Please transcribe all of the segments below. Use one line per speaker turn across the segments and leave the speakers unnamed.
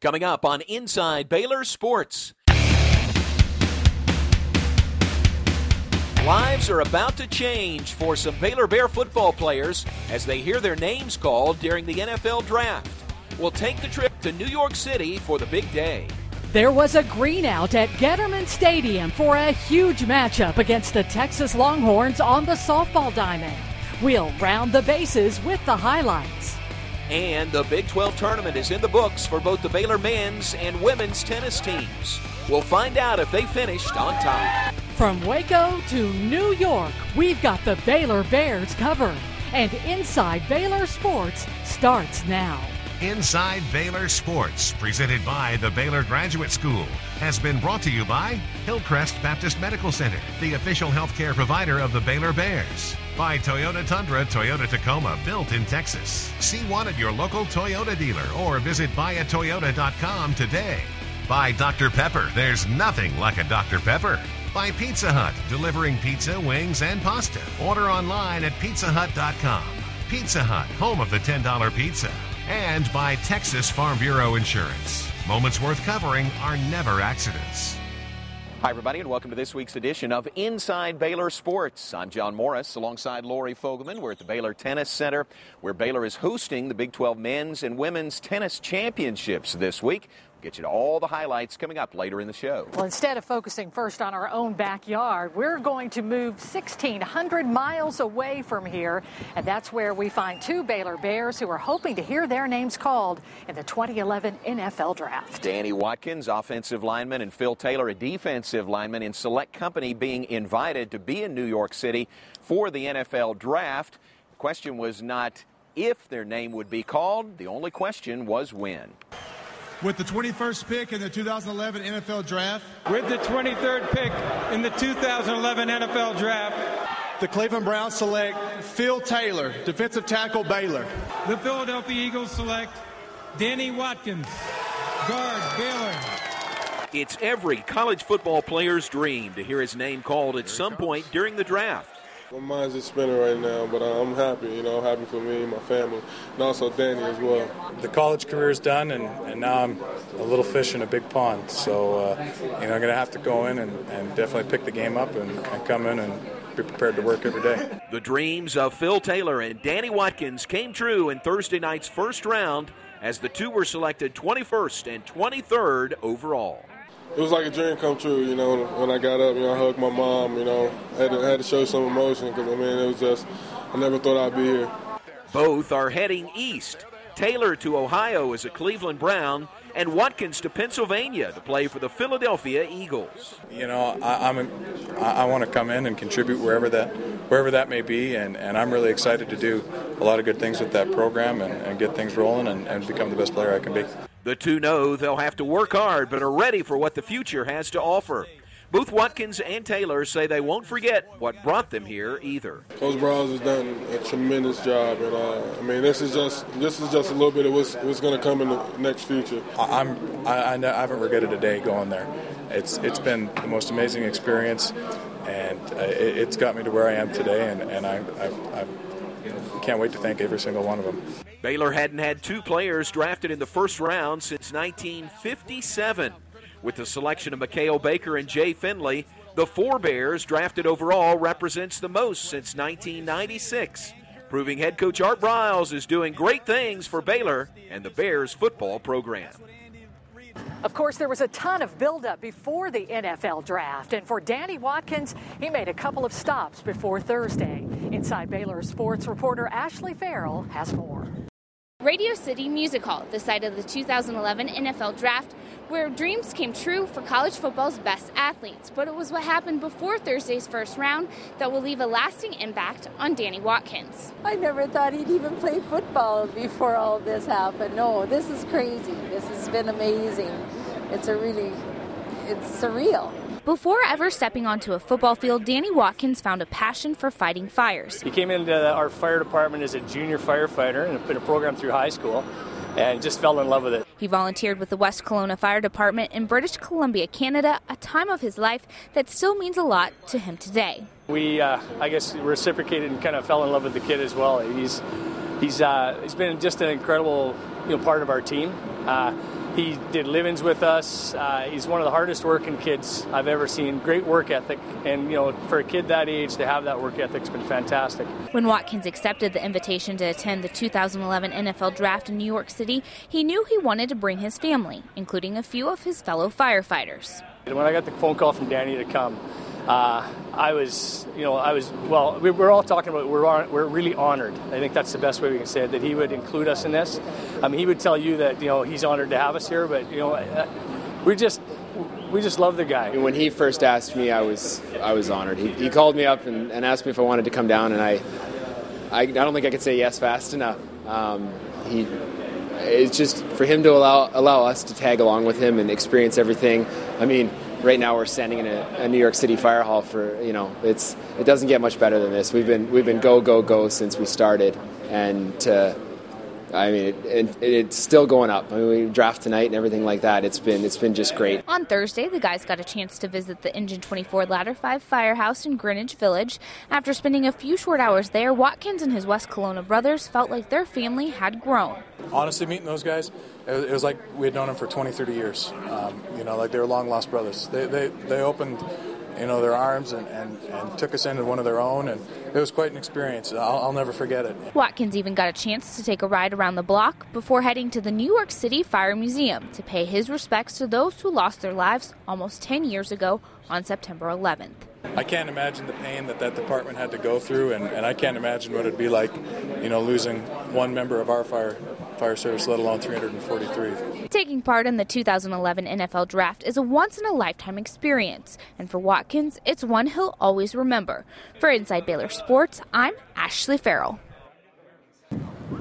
Coming up on Inside Baylor Sports. Lives are about to change for some Baylor Bear football players as they hear their names called during the NFL draft. We'll take the trip to New York City for the big day.
There was a greenout at Getterman Stadium for a huge matchup against the Texas Longhorns on the softball diamond. We'll round the bases with the highlights.
And the Big 12 tournament is in the books for both the Baylor men's and women's tennis teams. We'll find out if they finished on top.
From Waco to New York, we've got the Baylor Bears covered. And Inside Baylor Sports starts now.
Inside Baylor Sports, presented by the Baylor Graduate School, has been brought to you by Hillcrest Baptist Medical Center, the official healthcare provider of the Baylor Bears. By Toyota Tundra, Toyota Tacoma, built in Texas. See one at your local Toyota dealer or visit buyatoyota.com today. By Dr. Pepper, there's nothing like a Dr. Pepper. By Pizza Hut, delivering pizza, wings, and pasta. Order online at pizzahut.com. Pizza Hut, home of the $10 pizza and by Texas Farm Bureau Insurance. Moments worth covering are never accidents.
Hi, everybody, and welcome to this week's edition of Inside Baylor Sports. I'm John Morris alongside Lori Fogelman. We're at the Baylor Tennis Center, where Baylor is hosting the Big 12 men's and women's tennis championships this week. Get you to all the highlights coming up later in the show.
Well, instead of focusing first on our own backyard, we're going to move 1,600 miles away from here. And that's where we find two Baylor Bears who are hoping to hear their names called in the 2011 NFL Draft.
Danny Watkins, offensive lineman, and Phil Taylor, a defensive lineman, in select company being invited to be in New York City for the NFL Draft. The question was not if their name would be called, the only question was when.
With the 21st pick in the 2011 NFL Draft.
With the 23rd pick in the 2011 NFL Draft.
The Cleveland Browns select Phil Taylor, defensive tackle Baylor.
The Philadelphia Eagles select Danny Watkins, guard Baylor.
It's every college football player's dream to hear his name called at some point during the draft.
My mind's just spinning right now, but I'm happy. You know, happy for me and my family, and also Danny as well.
The college career is done, and, and now I'm a little fish in a big pond. So, uh, you know, I'm going to have to go in and, and definitely pick the game up and, and come in and be prepared to work every day.
The dreams of Phil Taylor and Danny Watkins came true in Thursday night's first round as the two were selected 21st and 23rd overall
it was like a dream come true. You know, when I got up, you know, I hugged my mom. You know, I had to, had to show some emotion because I mean, it was just I never thought I'd be here.
Both are heading east. Taylor to Ohio as a Cleveland Brown, and Watkins to Pennsylvania to play for the Philadelphia Eagles.
You know, I, I'm I want to come in and contribute wherever that wherever that may be, and, and I'm really excited to do a lot of good things with that program and, and get things rolling and, and become the best player I can be.
The two know they'll have to work hard, but are ready for what the future has to offer. Both Watkins and Taylor say they won't forget what brought them here either.
Coach Briles has done a tremendous job, and uh, I mean this is just this is just a little bit of what's, what's going to come in the next future.
I'm I, I haven't regretted a day going there. It's it's been the most amazing experience, and uh, it, has got me to where I am today, and, and I, I've, I've can't wait to thank every single one of them.
Baylor hadn't had two players drafted in the first round since 1957. With the selection of Mikail Baker and Jay Finley, the four Bears drafted overall represents the most since 1996, proving head coach Art Briles is doing great things for Baylor and the Bears football program.
Of course, there was a ton of buildup before the NFL draft, and for Danny Watkins, he made a couple of stops before Thursday. Inside Baylor sports reporter Ashley Farrell has more.
Radio City Music Hall, the site of the 2011 NFL Draft, where dreams came true for college football's best athletes. But it was what happened before Thursday's first round that will leave a lasting impact on Danny Watkins.
I never thought he'd even play football before all this happened. No, this is crazy. This has been amazing. It's a really, it's surreal.
Before ever stepping onto a football field, Danny Watkins found a passion for fighting fires.
He came into our fire department as a junior firefighter and been a program through high school and just fell in love with it.
He volunteered with the West Kelowna Fire Department in British Columbia, Canada, a time of his life that still means a lot to him today.
We, uh, I guess, reciprocated and kind of fell in love with the kid as well. He's he's uh, he's been just an incredible you know part of our team. Uh,
he did live-ins with us. Uh, he's one of the hardest working kids I've ever seen. Great work ethic, and you know, for a kid that age to have that work ethic's been fantastic.
When Watkins accepted the invitation to attend the 2011 NFL Draft in New York City, he knew he wanted to bring his family, including a few of his fellow firefighters.
When I got the phone call from Danny to come, uh, I was, you know, I was, well, we, are all talking about, we're, we're really honored. I think that's the best way we can say it, that he would include us in this. I mean, he would tell you that, you know, he's honored to have us here, but, you know, we just, we just love the guy.
When he first asked me, I was, I was honored. He, he called me up and, and, asked me if I wanted to come down, and I, I, I don't think I could say yes fast enough. Um, he, it's just for him to allow, allow us to tag along with him and experience everything. I mean, right now we're standing in a, a, New York City fire hall for you know it's it doesn't get much better than this. We've been we've been go go go since we started, and to, I mean it, it, it's still going up. I mean we draft tonight and everything like that. It's been it's been just great.
On Thursday, the guys got a chance to visit the Engine 24 Ladder 5 firehouse in Greenwich Village. After spending a few short hours there, Watkins and his West Kelowna brothers felt like their family had grown.
Honestly, meeting those guys it was like we had known them for 20, 30 years. Um, you know, like they were long lost brothers. They, they, they opened, you know, their arms and, and, and took us into one of their own, and it was quite an experience. I'll, I'll never forget it.
Watkins even got a chance to take a ride around the block before heading to the New York City Fire Museum to pay his respects to those who lost their lives almost 10 years ago on September 11th.
I can't imagine the pain that that department had to go through, and, and I can't imagine what it'd be like, you know, losing one member of our fire fire service, let alone 343.
Taking part in the 2011 NFL Draft is a once in a lifetime experience, and for Watkins, it's one he'll always remember. For Inside Baylor Sports, I'm Ashley Farrell.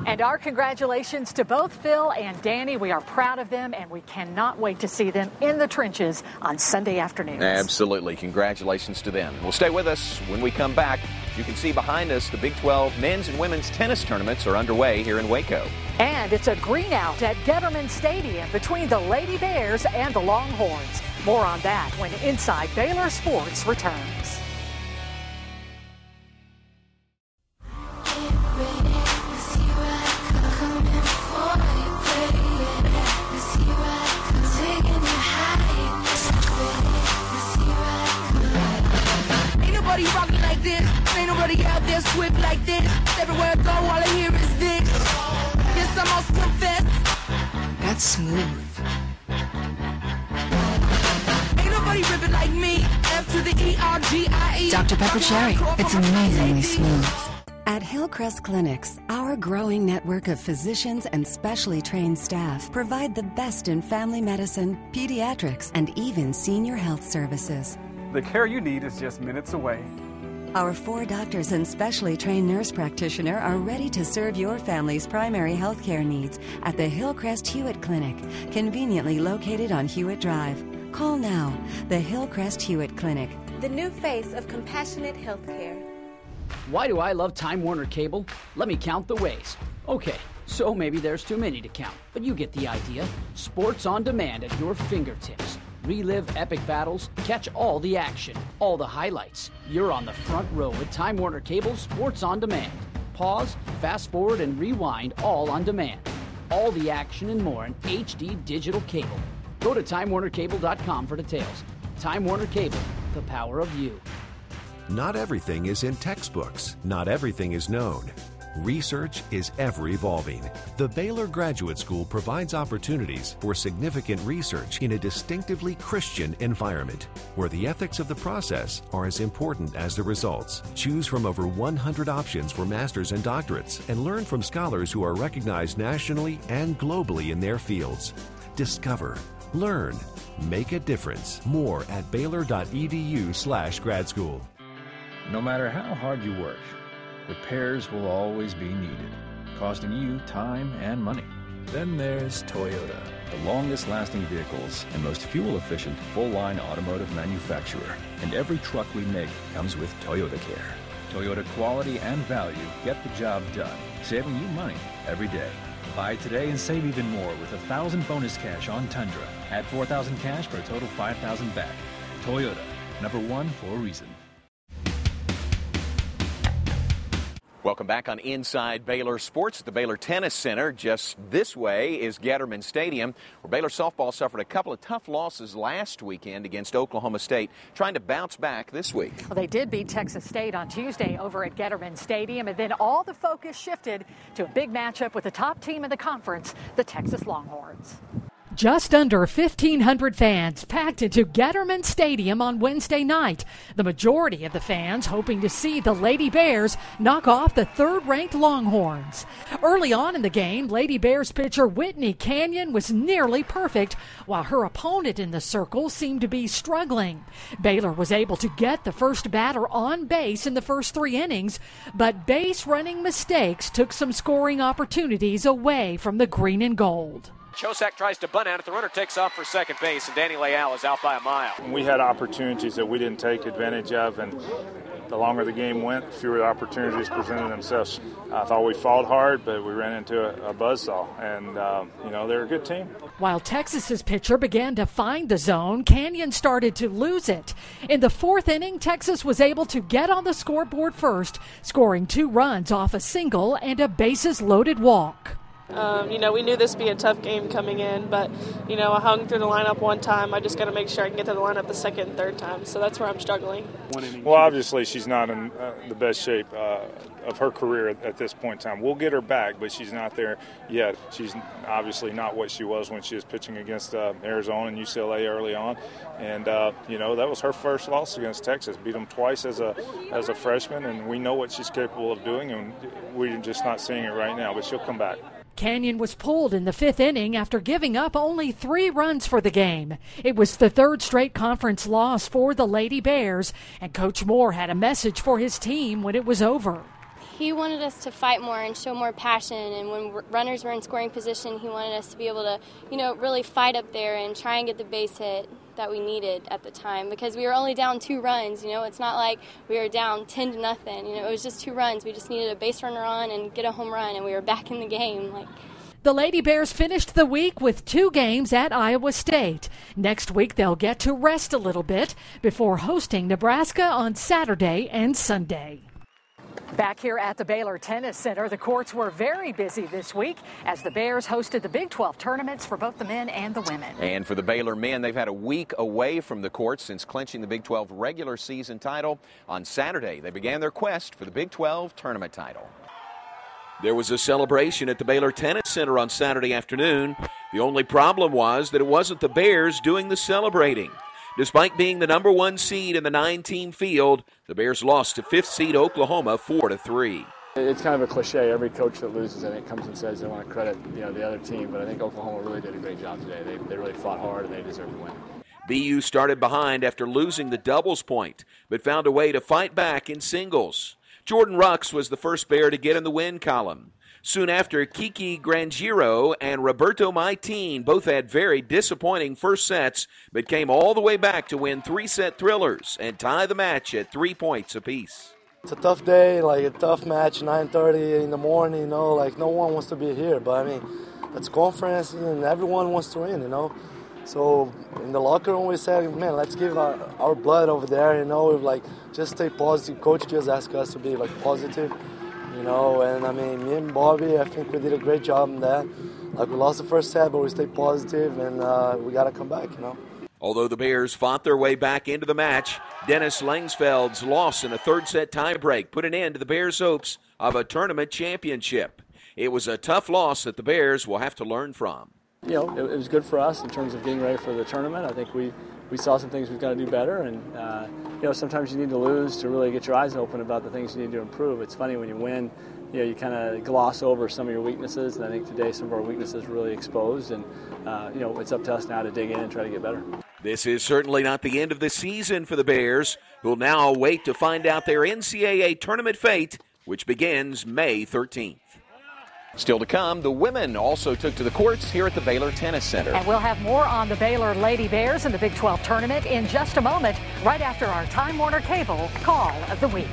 And our congratulations to both Phil and Danny. We are proud of them, and we cannot wait to see them in the trenches on Sunday afternoons.
Absolutely. Congratulations to them. We'll stay with us when we come back. You can see behind us the Big 12 men's and women's tennis tournaments are underway here in Waco.
And it's a green out at Getterman Stadium between the Lady Bears and the Longhorns. More on that when Inside Baylor Sports returns.
Clinics, our growing network of physicians and specially trained staff provide the best in family medicine, pediatrics, and even senior health services.
The care you need is just minutes away.
Our four doctors and specially trained nurse practitioner are ready to serve your family's primary health care needs at the Hillcrest Hewitt Clinic, conveniently located on Hewitt Drive. Call now, the Hillcrest Hewitt Clinic.
The new face of compassionate healthcare.
Why do I love Time Warner Cable? Let me count the ways. Okay, so maybe there's too many to count, but you get the idea. Sports on demand at your fingertips Relive epic battles, catch all the action, all the highlights. You're on the front row with Time Warner Cable Sports on Demand. Pause, fast forward, and rewind all on demand. All the action and more in HD digital cable. Go to TimeWarnerCable.com for details. Time Warner Cable, the power of you.
Not everything is in textbooks, not everything is known. Research is ever evolving. The Baylor Graduate School provides opportunities for significant research in a distinctively Christian environment, where the ethics of the process are as important as the results. Choose from over 100 options for masters and doctorates and learn from scholars who are recognized nationally and globally in their fields. Discover, learn, make a difference. More at baylor.edu/slash grad school.
No matter how hard you work, repairs will always be needed, costing you time and money. Then there's Toyota, the longest lasting vehicles and most fuel efficient full line automotive manufacturer. And every truck we make comes with Toyota Care. Toyota quality and value get the job done, saving you money every day. Buy today and save even more with a thousand bonus cash on Tundra. Add 4,000 cash for a total 5,000 back. Toyota, number one for a reason.
Welcome back on Inside Baylor Sports at the Baylor Tennis Center. Just this way is Getterman Stadium, where Baylor softball suffered a couple of tough losses last weekend against Oklahoma State, trying to bounce back this week.
Well, they did beat Texas State on Tuesday over at Getterman Stadium, and then all the focus shifted to a big matchup with the top team in the conference, the Texas Longhorns. Just under 1,500 fans packed into Getterman Stadium on Wednesday night. The majority of the fans hoping to see the Lady Bears knock off the third ranked Longhorns. Early on in the game, Lady Bears pitcher Whitney Canion was nearly perfect, while her opponent in the circle seemed to be struggling. Baylor was able to get the first batter on base in the first three innings, but base running mistakes took some scoring opportunities away from the green and gold.
Chosak tries to bunt out it. The runner takes off for second base, and Danny Leal is out by a mile.
We had opportunities that we didn't take advantage of, and the longer the game went, the fewer opportunities presented themselves. I thought we fought hard, but we ran into a, a buzzsaw, and um, you know they're a good team.
While Texas's pitcher began to find the zone, Canion started to lose it. In the fourth inning, Texas was able to get on the scoreboard first, scoring two runs off a single and a bases loaded walk.
Um, you know, we knew this would be a tough game coming in, but, you know, I hung through the lineup one time. I just got to make sure I can get to the lineup the second and third time. So that's where I'm struggling.
Well, obviously, she's not in uh, the best shape uh, of her career at, at, this point in time. We'll get her back, but she's not there yet. She's obviously not what she was when she was pitching against uh, Arizona and UCLA early on. And, uh, you know, that was her first loss against Texas. Beat them twice as a, as a freshman, and we know what she's capable of doing, and we're just not seeing it right now, but she'll come back.
Canion was pulled in the fifth inning after giving up only three runs for the game. It was the third straight conference loss for the Lady Bears, and Coach Moore had a message for his team when it was over.
He wanted us to fight more and show more passion, and when runners were in scoring position, he wanted us to be able to, you know, really fight up there and try and get the base hit that we needed at the time because we were only down two runs. You know, it's not like we were down 10 to nothing. You know, it was just two runs. We just needed a base runner on and get a home run, and we were back in the game. Like,
the Lady Bears finished the week with two games at Iowa State. Next week, they'll get to rest a little bit before hosting Nebraska on Saturday and Sunday. Back here at the Baylor Tennis Center, the courts were very busy this week as the Bears hosted the Big 12 tournaments for both the men and the women.
And for the Baylor men, they've had a week away from the courts since clinching the Big 12 regular season title. On Saturday, they began their quest for the Big 12 tournament title. There was a celebration at the Baylor Tennis Center on Saturday afternoon. The only problem was that it wasn't the Bears doing the celebrating. Despite being the number one seed in the nine team field, the Bears lost to fifth seed Oklahoma 4 to 3.
It's kind of a cliche. Every coach that loses, I think, comes and says they want to credit you know the other team. But I think Oklahoma really did a great job today. They, they really fought hard and they deserve to win.
BU started behind after losing the doubles point, but found a way to fight back in singles. Jordan Rux was the first Bear to get in the win column. Soon after, Kiki Grangeiro and Roberto Maytin both had very disappointing first sets, but came all the way back to win three set thrillers and tie the match at three points apiece.
It's a tough day, like a tough match, 9:30 in the morning. You know, like no one wants to be here, but I mean, it's conference and everyone wants to win. You know, so in the locker room we said, man, let's give our, our blood over there. You know, like just stay positive. Coach just asked us to be like positive you know. And I mean, me and Bobby, I think we did a great job in that. Like we lost the first set, but we stayed positive, and uh, we got to come back, you know.
Although the Bears fought their way back into the match, Dennis Langsfeld's loss in a third set tiebreak put an end to the Bears' hopes of a tournament championship. It was a tough loss that the Bears will have to learn from.
You know, it, it was good for us in terms of getting ready for the tournament. I think we we saw some things we've got to do better. And, uh, you know, sometimes you need to lose to really get your eyes open about the things you need to improve. It's funny when you win, you know, you kind of gloss over some of your weaknesses. And I think today some of our weaknesses really exposed. And, uh, you know, it's up to us now to dig in and try to get better.
This is certainly not the end of the season for the Bears, who'll now wait to find out their NCAA tournament fate, which begins May 13th. Still to come, the women also took to the courts here at the Baylor Tennis Center.
And we'll have more on the Baylor Lady Bears in the Big 12 tournament in just a moment, right after our Time Warner Cable Call of the Week.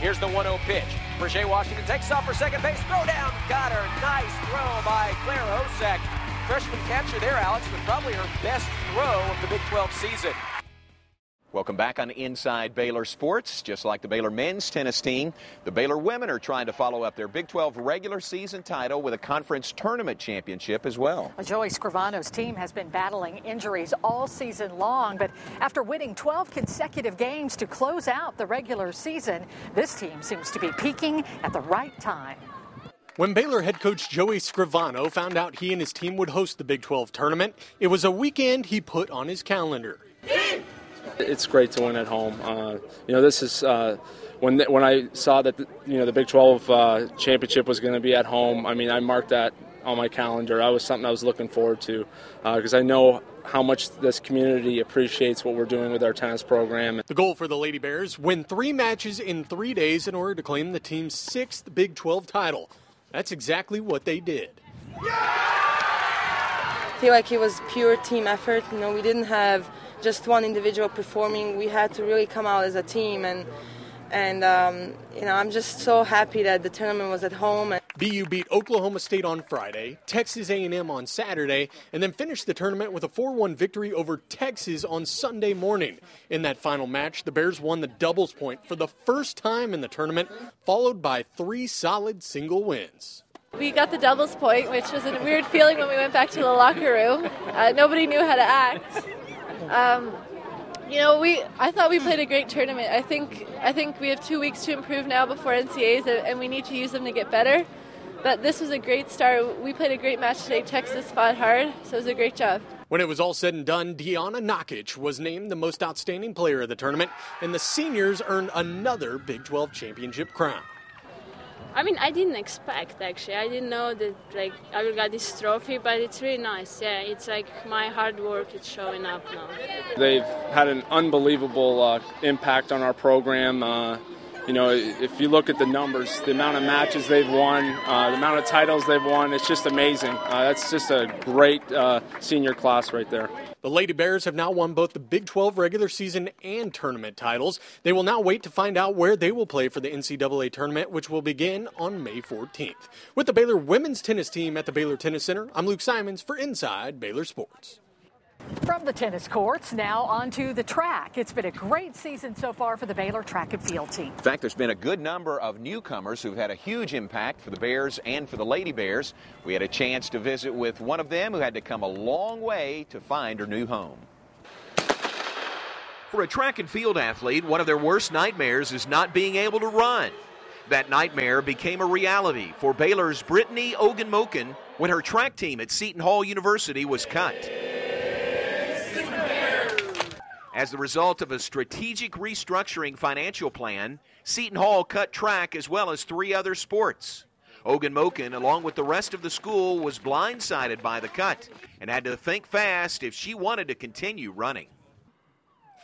Here's the 1 0 pitch. Brigette Washington takes off for second base. Throw down. Got her. Nice throw by Claire Hosek. Freshman catcher there, Alex, with probably her best throw of the Big 12 season.
Welcome back on Inside Baylor Sports. Just like the Baylor men's tennis team, the Baylor women are trying to follow up their Big 12 regular season title with a conference tournament championship as well.
Joey Scrivano's team has been battling injuries all season long, but after winning 12 consecutive games to close out the regular season, this team seems to be peaking at the right time.
When Baylor head coach Joey Scrivano found out he and his team would host the Big 12 tournament, it was a weekend he put on his calendar.
It's great to win at home. Uh, you know, this is uh, when when I saw that the, you know the Big 12 uh, championship was going to be at home. I mean, I marked that on my calendar. I was something I was looking forward to because uh, I know how much this community appreciates what we're doing with our tennis program.
The goal for the Lady Bears: win three matches in three days in order to claim the team's sixth Big 12 title. That's exactly what they did.
I feel like it was pure team effort. You know, we didn't have just one individual performing. We had to really come out as a team, and and um, you know I'm just so happy that the tournament was at home.
BU beat Oklahoma State on Friday, Texas A&M on Saturday, and then finished the tournament with a 4-1 victory over Texas on Sunday morning. In that final match, the Bears won the doubles point for the first time in the tournament, followed by three solid single wins.
We got the doubles point, which was a weird feeling when we went back to the locker room. Uh, nobody knew how to act. Um, you know, we I thought we played a great tournament. I think I think we have two weeks to improve now before NCAs, and we need to use them to get better. But this was a great start. We played a great match today. Texas fought hard, so it was a great job.
When it was all said and done, Deanna Nakic was named the most outstanding player of the tournament, and the seniors earned another Big 12 championship crown.
I mean, I didn't expect actually. I didn't know that like I will get this trophy, but it's really nice. Yeah, it's like my hard work is showing up now.
They've had an unbelievable uh, impact on our program. Uh, you know, if you look at the numbers, the amount of matches they've won, uh, the amount of titles they've won, it's just amazing. Uh, that's just a great uh, senior class right there.
The Lady Bears have now won both the Big 12 regular season and tournament titles. They will now wait to find out where they will play for the NCAA tournament, which will begin on May 14th. With the Baylor women's tennis team at the Baylor Tennis Center, I'm Luke Simons for Inside Baylor Sports.
From the tennis courts, now onto the track. It's been a great season so far for the Baylor track and field team.
In fact, there's been a good number of newcomers who've had a huge impact for the Bears and for the Lady Bears. We had a chance to visit with one of them who had to come a long way to find her new home. For a track and field athlete, one of their worst nightmares is not being able to run. That nightmare became a reality for Baylor's Brittany Ogunmokin when her track team at Seton Hall University was cut. As the result of a strategic restructuring financial plan, Seton Hall cut track as well as three other sports. Ogan Ogunmokin, along with the rest of the school, was blindsided by the cut and had to think fast if she wanted to continue running.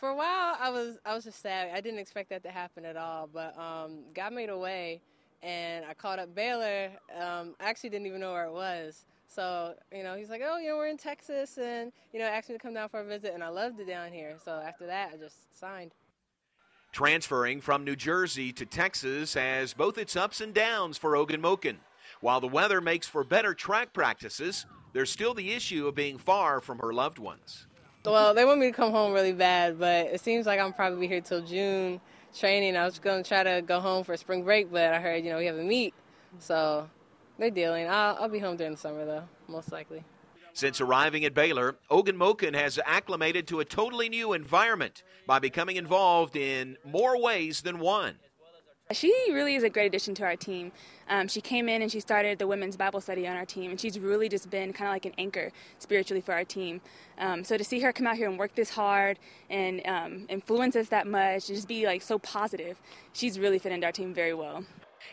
For a while, I was I was just sad. I didn't expect that to happen at all, but um, God made a way, and I called up Baylor. Um, I actually didn't even know where it was. So, you know, he's like, oh, you know, we're in Texas and, you know, asked me to come down for a visit, and I loved it down here. So after that, I just signed.
Transferring from New Jersey to Texas has both its ups and downs for Ogunmokin. While the weather makes for better track practices, there's still the issue of being far from her loved ones.
Well, they want me to come home really bad, but it seems like I'm probably here till June training. I was going to try to go home for spring break, but I heard, you know, we have a meet. So they're dealing. I'll, I'll be home during the summer, though, most likely.
Since arriving at Baylor, Ogunmokin has acclimated to a totally new environment by becoming involved in more ways than one.
She really is a great addition to our team. Um, she came in and she started the women's Bible study on our team, and she's really just been kind of like an anchor spiritually for our team. Um, so to see her come out here and work this hard and um, influence us that much, and just be like so positive, she's really fit into our team very well.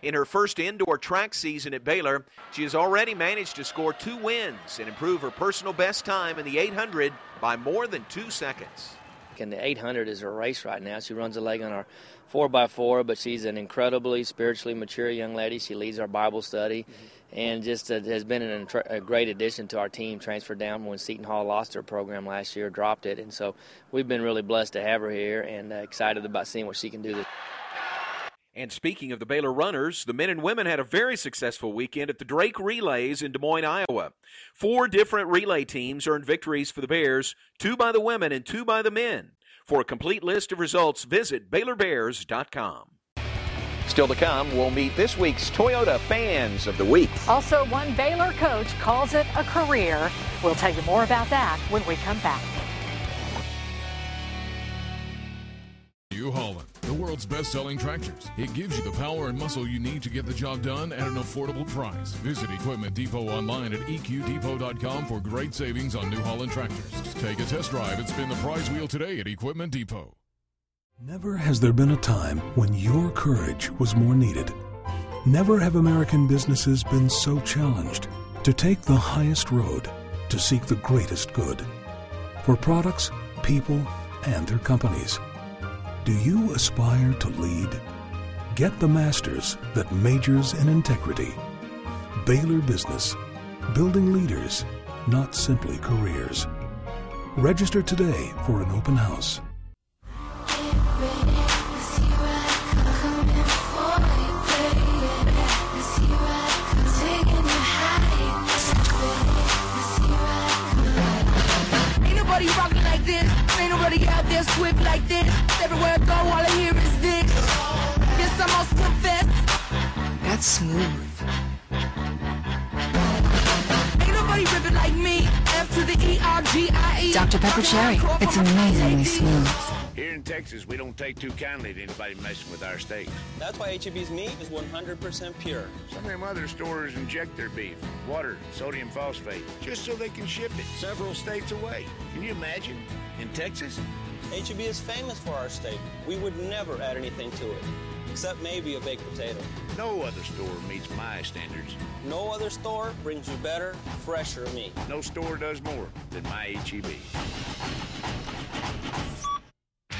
In her first indoor track season at Baylor, she has already managed to score two wins and improve her personal best time in the 800 by more than two seconds.
And the 800 is her race right now. She runs a leg on our 4x4, but she's an incredibly spiritually mature young lady. She leads our Bible study mm-hmm. and just uh, has been an, a great addition to our team. Transferred down when Seton Hall lost their program last year, dropped it. And so we've been really blessed to have her here and uh, excited about seeing what she can do this
and speaking of the Baylor runners, the men and women had a very successful weekend at the Drake Relays in Des Moines, Iowa. Four different relay teams earned victories for the Bears, two by the women and two by the men. For a complete list of results, visit BaylorBears.com.
Still to come, we'll meet this week's Toyota Fans of the Week.
Also, one Baylor coach calls it a career. We'll tell you more about that when we come back.
The best-selling tractors. It gives you the power and muscle you need to get the job done at an affordable price. Visit Equipment Depot online at eqdepot.com for great savings on New Holland tractors. Take a test drive and spin the prize wheel today at Equipment Depot.
Never has there been a time when your courage was more needed. Never have American businesses been so challenged to take the highest road to seek the greatest good for products, people, and their companies. Do you aspire to lead? Get the masters that majors in integrity. Baylor Business, building leaders, not simply careers. Register today for an open house.
Nobody out there swift like this. Everywhere I go, all I hear is this. Yes, I'm on. That's smooth. Ain't nobody ripping like me. F to the E R G I E.
Dr. Pepper Cherry. It's amazingly smooth.
In Texas, we don't take too kindly to anybody messing with our steak.
That's why HEB's meat is 100% pure.
Some of them other stores inject their beef, water, sodium phosphate, just so they can ship it several states away. Can you imagine? In Texas?
HEB is famous for our steak. We would never add anything to it, except maybe a baked potato.
No other store meets my standards.
No other store brings you better, fresher meat.
No store does more than my HEB.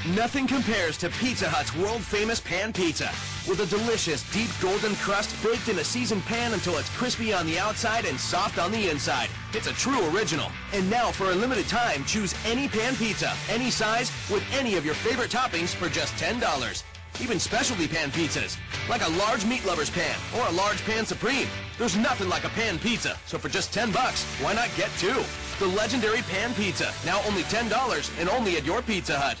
Nothing compares to Pizza Hut's world-famous pan pizza. With a delicious, deep golden crust baked in a seasoned pan until it's crispy on the outside and soft on the inside. It's a true original. And now, for a limited time, choose any pan pizza, any size, with any of your favorite toppings for just $10. Even specialty pan pizzas, like a large meat lover's pan or a large pan supreme. There's nothing like a pan pizza, so for just 10 bucks, why not get two? The legendary pan pizza, now only $10 and only at your Pizza Hut.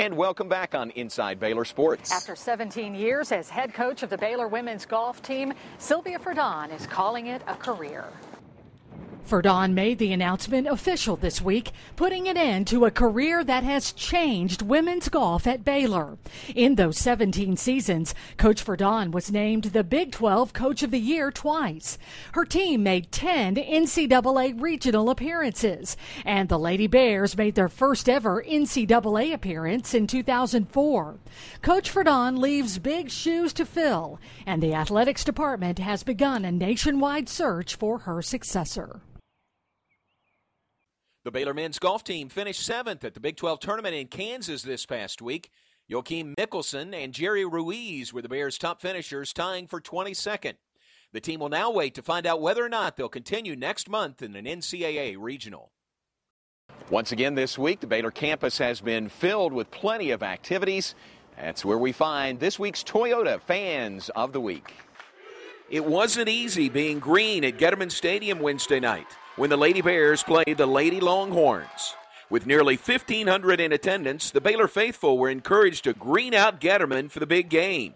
And welcome back on Inside Baylor Sports.
After 17 years as head coach of the Baylor women's golf team, Sylvia Ferdon is calling it a career. Ferdon made the announcement official this week, putting an end to a career that has changed women's golf at Baylor. In those 17 seasons, Coach Ferdon was named the Big 12 Coach of the Year twice. Her team made 10 NCAA regional appearances, and the Lady Bears made their first ever NCAA appearance in 2004. Coach Ferdon leaves big shoes to fill, and the athletics department has begun a nationwide search for her successor.
The Baylor men's golf team finished seventh at the Big 12 tournament in Kansas this past week. Joakim Mikkelsen and Jerry Ruiz were the Bears' top finishers, tying for 22nd. The team will now wait to find out whether or not they'll continue next month in an NCAA regional.
Once again this week, the Baylor campus has been filled with plenty of activities. That's where we find this week's Toyota Fans of the Week.
It wasn't easy being green at Getterman Stadium Wednesday night when the Lady Bears played the Lady Longhorns. With nearly 1,500 in attendance, the Baylor faithful were encouraged to green out Getterman for the big game.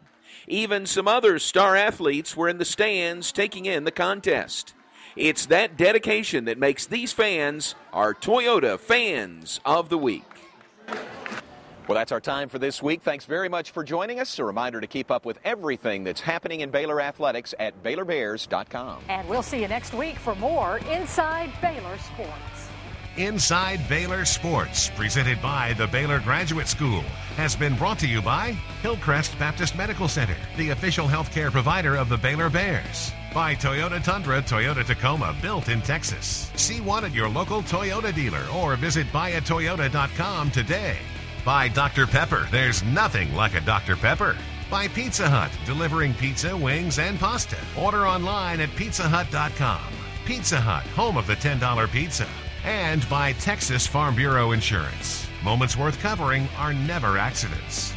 Even some other star athletes were in the stands taking in the contest. It's that dedication that makes these fans our Toyota Fans of the Week.
Well, that's our time for this week. Thanks very much for joining us. A reminder to keep up with everything that's happening in Baylor athletics at BaylorBears.com.
And we'll see you next week for more Inside Baylor Sports.
Inside Baylor Sports, presented by the Baylor Graduate School, has been brought to you by Hillcrest Baptist Medical Center, the official healthcare provider of the Baylor Bears. By Toyota Tundra, Toyota Tacoma, built in Texas. See one at your local Toyota dealer or visit buyatoyota.com today. By Dr. Pepper, there's nothing like a Dr. Pepper. By Pizza Hut, delivering pizza, wings, and pasta. Order online at pizzahut.com. Pizza Hut, home of the $10 pizza. And by Texas Farm Bureau Insurance. Moments worth covering are never accidents.